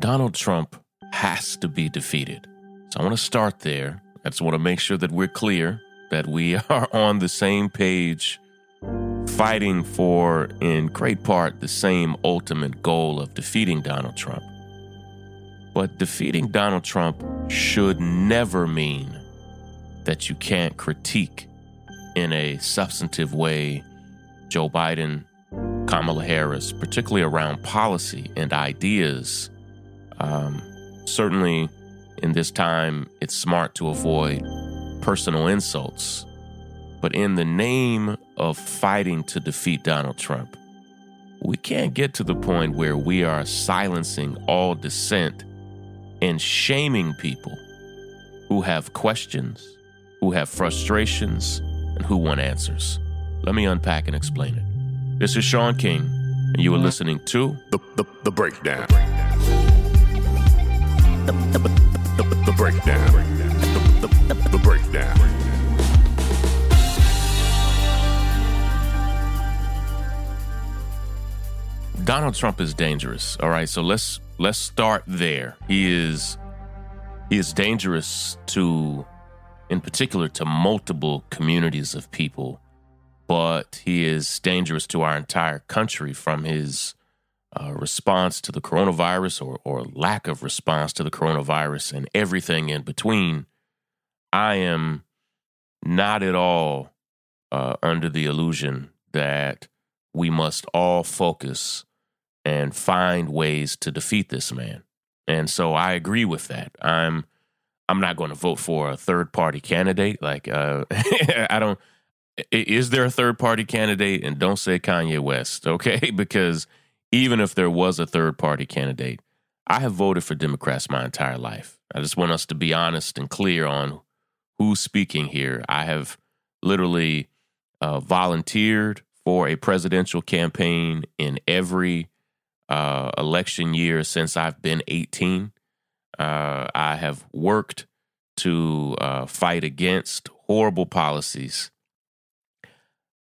Donald Trump has to be defeated. So I want to start there. I just want to make sure that we're clear, that we are on the same page fighting for, in great part, the same ultimate goal of defeating Donald Trump. But defeating Donald Trump should never mean that you can't critique in a substantive way Joe Biden, Kamala Harris, particularly around policy and ideas. Um, certainly, in this time, it's smart to avoid personal insults. But in the name of fighting to defeat Donald Trump, we can't get to the point where we are silencing all dissent and shaming people who have questions, who have frustrations, and who want answers. Let me unpack and explain it. This is Shaun King, and you are listening to The, the, the breakdown. The, the, the, breakdown. The breakdown. Donald Trump is dangerous. All right, so let's let's start there. He is he is dangerous to in particular to multiple communities of people, but he is dangerous to our entire country from his uh, response to the coronavirus or, or lack of response to the coronavirus and everything in between. I am not at all uh, under the illusion that we must all focus and find ways to defeat this man. And so I agree with that. I'm I'm not going to vote for a third party candidate. Like uh, I don't. Is there a third party candidate? And don't say Kanye West, okay? Because even if there was a third party candidate, I have voted for Democrats my entire life. I just want us to be honest and clear on who's speaking here. I have literally uh, volunteered for a presidential campaign in every uh, election year since I've been 18. Uh, I have worked to uh, fight against horrible policies.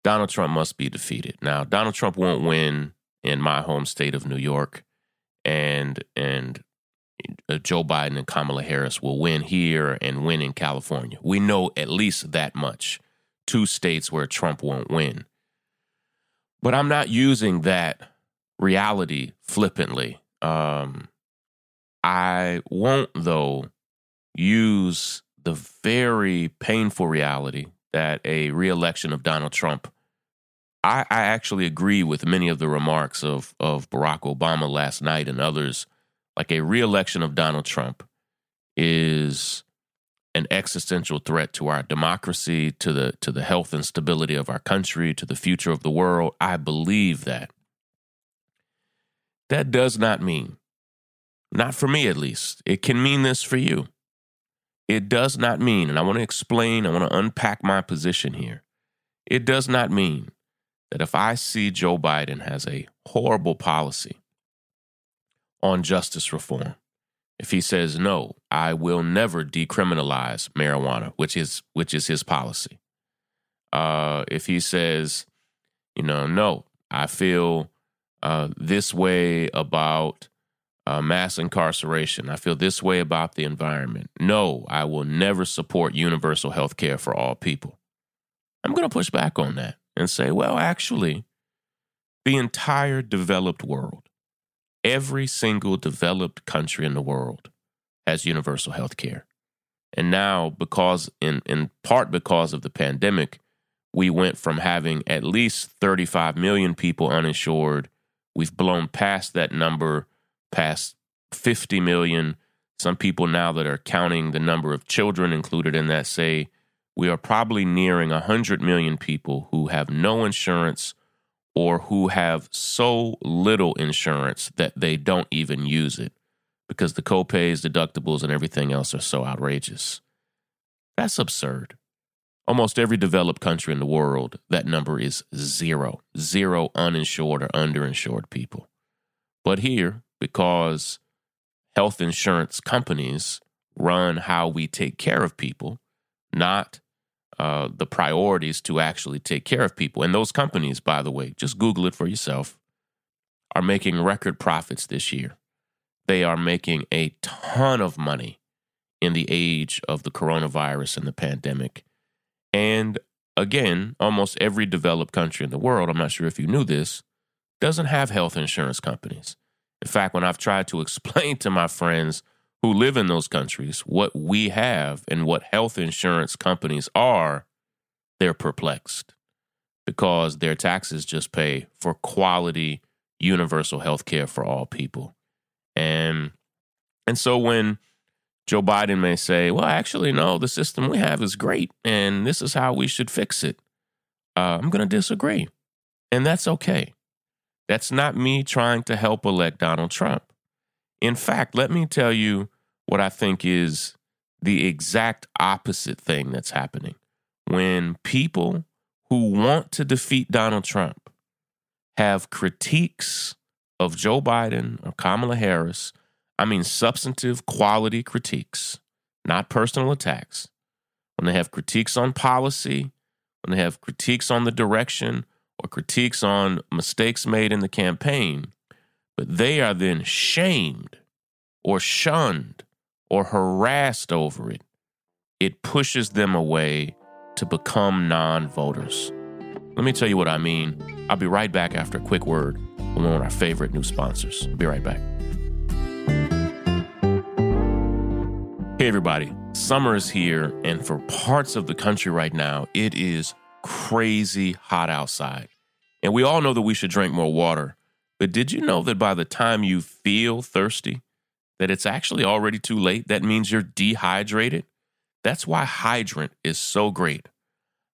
Donald Trump must be defeated. Now, Donald Trump won't win in my home state of New York, and and uh, Joe Biden and Kamala Harris will win here and win in California. We know at least that much. Two states where Trump won't win. But I'm not using that reality flippantly. Um, I won't, though, use the very painful reality that a reelection of Donald Trump. I, I actually agree with many of the remarks of, of Barack Obama last night and others. Like a reelection of Donald Trump is an existential threat to our democracy, to the to the health and stability of our country, to the future of the world. I believe that. That does not mean, not for me at least, it can mean this for you. It does not mean, and I want to explain, I want to unpack my position here. It does not mean that if I see Joe Biden has a horrible policy on justice reform, if he says no, I will never decriminalize marijuana, which is which is his policy. Uh, if he says, you know, no, I feel uh, this way about uh, mass incarceration. I feel this way about the environment. No, I will never support universal health care for all people. I'm going to push back on that and say, well, actually, the entire developed world, every single developed country in the world has universal health care. And now, because in, in part because of the pandemic, we went from having at least 35 million people uninsured We've blown past that number, past 50 million. Some people now that are counting the number of children included in that say we are probably nearing 100 million people who have no insurance or who have so little insurance that they don't even use it. because the copays, deductibles, and everything else are so outrageous. That's absurd. Almost every developed country in the world, that number is zero. Zero uninsured or underinsured people. But here, because health insurance companies run how we take care of people, not uh, the priorities to actually take care of people. And those companies, by the way, just Google it for yourself, are making record profits this year. They are making a ton of money in the age of the coronavirus and the pandemic. And again, almost every developed country in the world, I'm not sure if you knew this, doesn't have health insurance companies. In fact, when I've tried to explain to my friends who live in those countries what we have and what health insurance companies are, they're perplexed because their taxes just pay for quality universal health care for all people. And and so when Joe Biden may say, well, actually, no, the system we have is great and this is how we should fix it. Uh, I'm going to disagree. And that's okay. That's not me trying to help elect Donald Trump. In fact, let me tell you what I think is the exact opposite thing that's happening. When people who want to defeat Donald Trump have critiques of Joe Biden or Kamala Harris, I mean substantive quality critiques, not personal attacks. When they have critiques on policy, when they have critiques on the direction or critiques on mistakes made in the campaign, but they are then shamed or shunned or harassed over it, it pushes them away to become non voters. Let me tell you what I mean. I'll be right back after a quick word from one of our favorite new sponsors. I'll be right back. Hey, everybody. Summer is here, and for parts of the country right now, it is crazy hot outside. And we all know that we should drink more water. But did you know that by the time you feel thirsty, that it's actually already too late? That means you're dehydrated. That's why Hydrant is so great.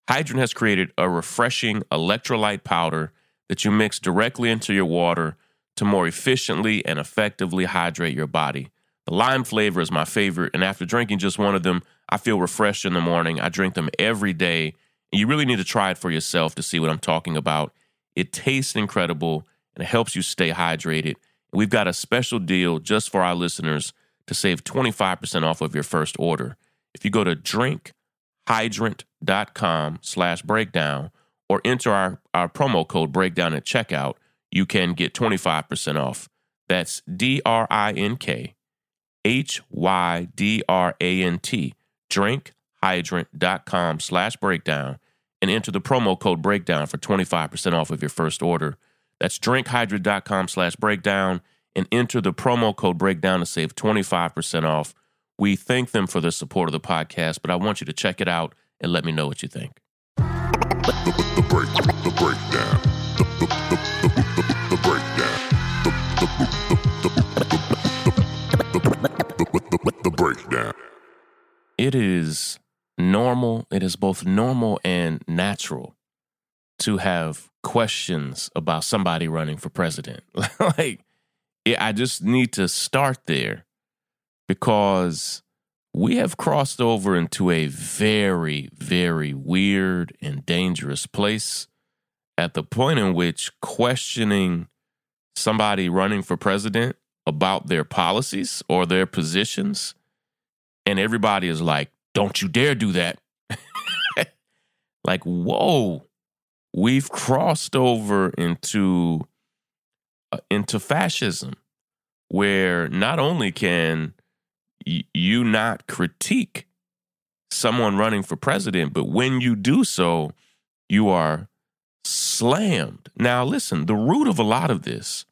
Hydrant has created a refreshing electrolyte powder that you mix directly into your water to more efficiently and effectively hydrate your body. The lime flavor is my favorite, and after drinking just one of them, I feel refreshed in the morning. I drink them every day, and you really need to try it for yourself to see what I'm talking about. It tastes incredible and it helps you stay hydrated. We've got a special deal just for our listeners to save 25% off of your first order. If you go to drinkhydrant.com slash breakdown or enter our, our promo code breakdown at checkout, you can get 25% off. That's D R I N K H Y D R A N T, drinkhydrant.com slash breakdown, and enter the promo code breakdown for 25% off of your first order. That's drinkhydrant.com slash breakdown and enter the promo code breakdown to save 25% off. We thank them for the support of the podcast, but I want you to check it out and let me know what you think. The, the, break, the breakdown. The, breakdown. The breakdown. It is normal, it is both normal and natural to have questions about somebody running for president. like, I just need to start there because we have crossed over into a very, very weird and dangerous place at the point in which questioning somebody running for president about their policies or their positions, and everybody is like, don't you dare do that. like, whoa, we've crossed over into uh, into fascism where not only can y- you not critique someone running for president but when you do so you are slammed. Now listen the root of a lot of this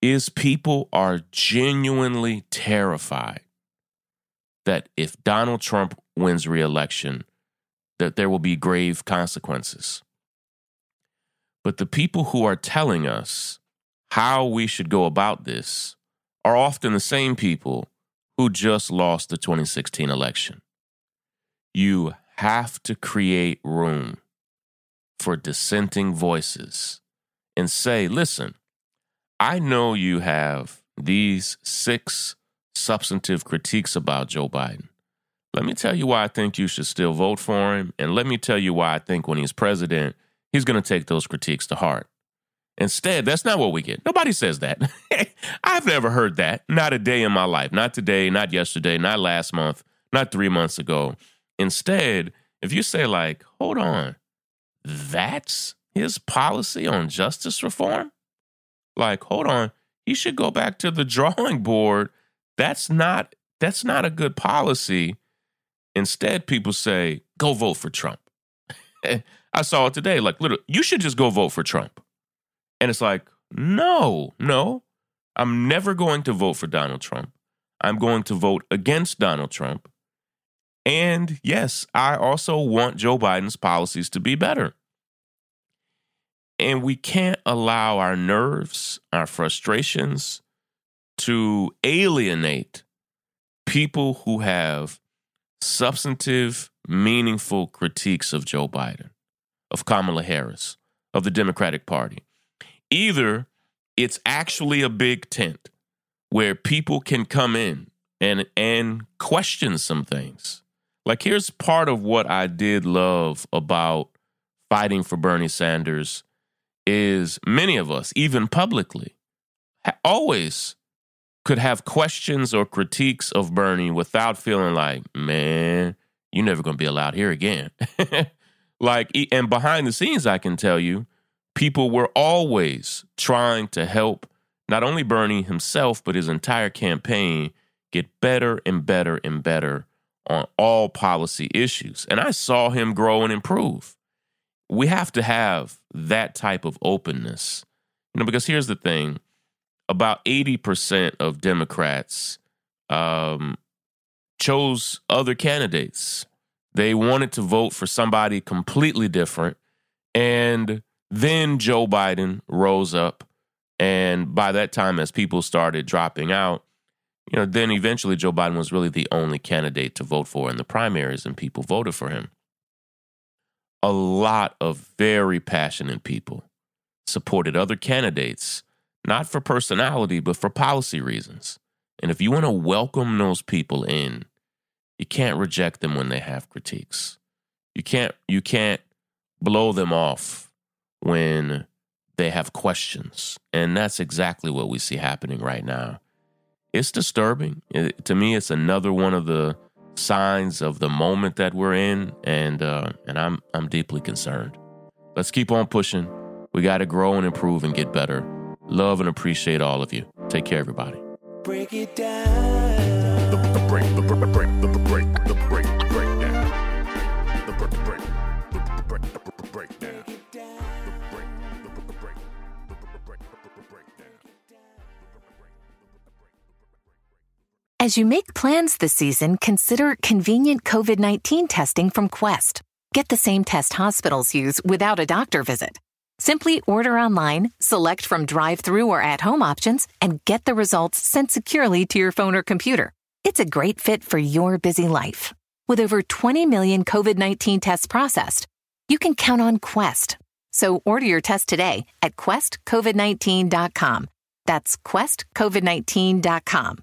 is people are genuinely terrified that if Donald Trump wins re-election that there will be grave consequences but the people who are telling us how we should go about this are often the same people who just lost the 2016 election. You have to create room for dissenting voices and say, listen, I know you have these six substantive critiques about Joe Biden. Let me tell you why I think you should still vote for him. And let me tell you why I think when he's president, he's going to take those critiques to heart. Instead, that's not what we get. Nobody says that. I've never heard that. Not a day in my life. Not today, not yesterday, not last month, not three months ago. Instead, if you say, like, hold on, that's his policy on justice reform? Like, hold on, he should go back to the drawing board. That's not that's not a good policy. Instead, people say, go vote for Trump. I saw it today. Like, literally, you should just go vote for Trump. And it's like, no, no, I'm never going to vote for Donald Trump. I'm going to vote against Donald Trump. And yes, I also want Joe Biden's policies to be better. And we can't allow our nerves, our frustrations to alienate people who have substantive, meaningful critiques of Joe Biden, of Kamala Harris, of the Democratic Party. Either it's actually a big tent where people can come in and and question some things. Like here's part of what I did love about fighting for Bernie Sanders is many of us, even publicly, always could have questions or critiques of Bernie without feeling like, man, you're never going to be allowed here again. like, and behind the scenes, I can tell you, people were always trying to help not only Bernie himself, but his entire campaign get better and better and better on all policy issues. And I saw him grow and improve. We have to have that type of openness. You know, because here's the thing about 80% of Democrats um, chose other candidates. They wanted to vote for somebody completely different. And then Joe Biden rose up. And by that time, as people started dropping out, you know, then eventually Joe Biden was really the only candidate to vote for in the primaries, and people voted for him. A lot of very passionate people supported other candidates not for personality, but for policy reasons. And if you want to welcome those people in, you can't reject them when they have critiques. You can't you can't blow them off when they have questions. And that's exactly what we see happening right now. It's disturbing. It, to me, it's another one of the signs of the moment that we're in, and uh, and I'm I'm deeply concerned. Let's keep on pushing. We got to grow and improve and get better. Love and appreciate all of you. Take care, everybody. Break it down. The, the break, the, the break, the, the break, the break, the break down. The break, the break, the, the break, the break down. As you make plans this season, consider convenient COVID 19 testing from Quest. Get the same test hospitals use without a doctor visit. Simply order online, select from drive through or at home options, and get the results sent securely to your phone or computer. It's a great fit for your busy life. With over 20 million COVID 19 tests processed, you can count on Quest. So order your test today at questcovid19.com. That's questcovid19.com.